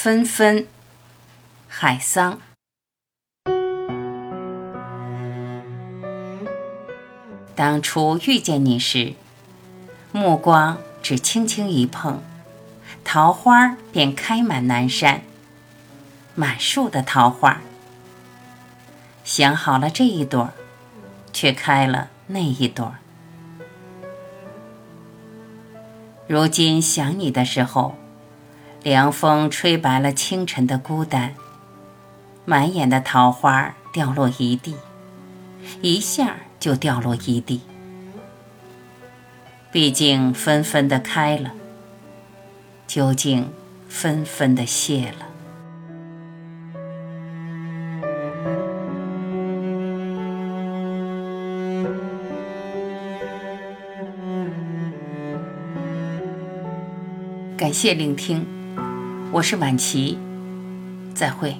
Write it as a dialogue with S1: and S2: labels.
S1: 纷纷，海桑。当初遇见你时，目光只轻轻一碰，桃花便开满南山，满树的桃花。想好了这一朵，却开了那一朵。如今想你的时候，凉风吹白了清晨的孤单，满眼的桃花掉落一地，一下就掉落一地。毕竟纷纷的开了，究竟纷纷的谢了。感谢聆听，我是晚琪，再会。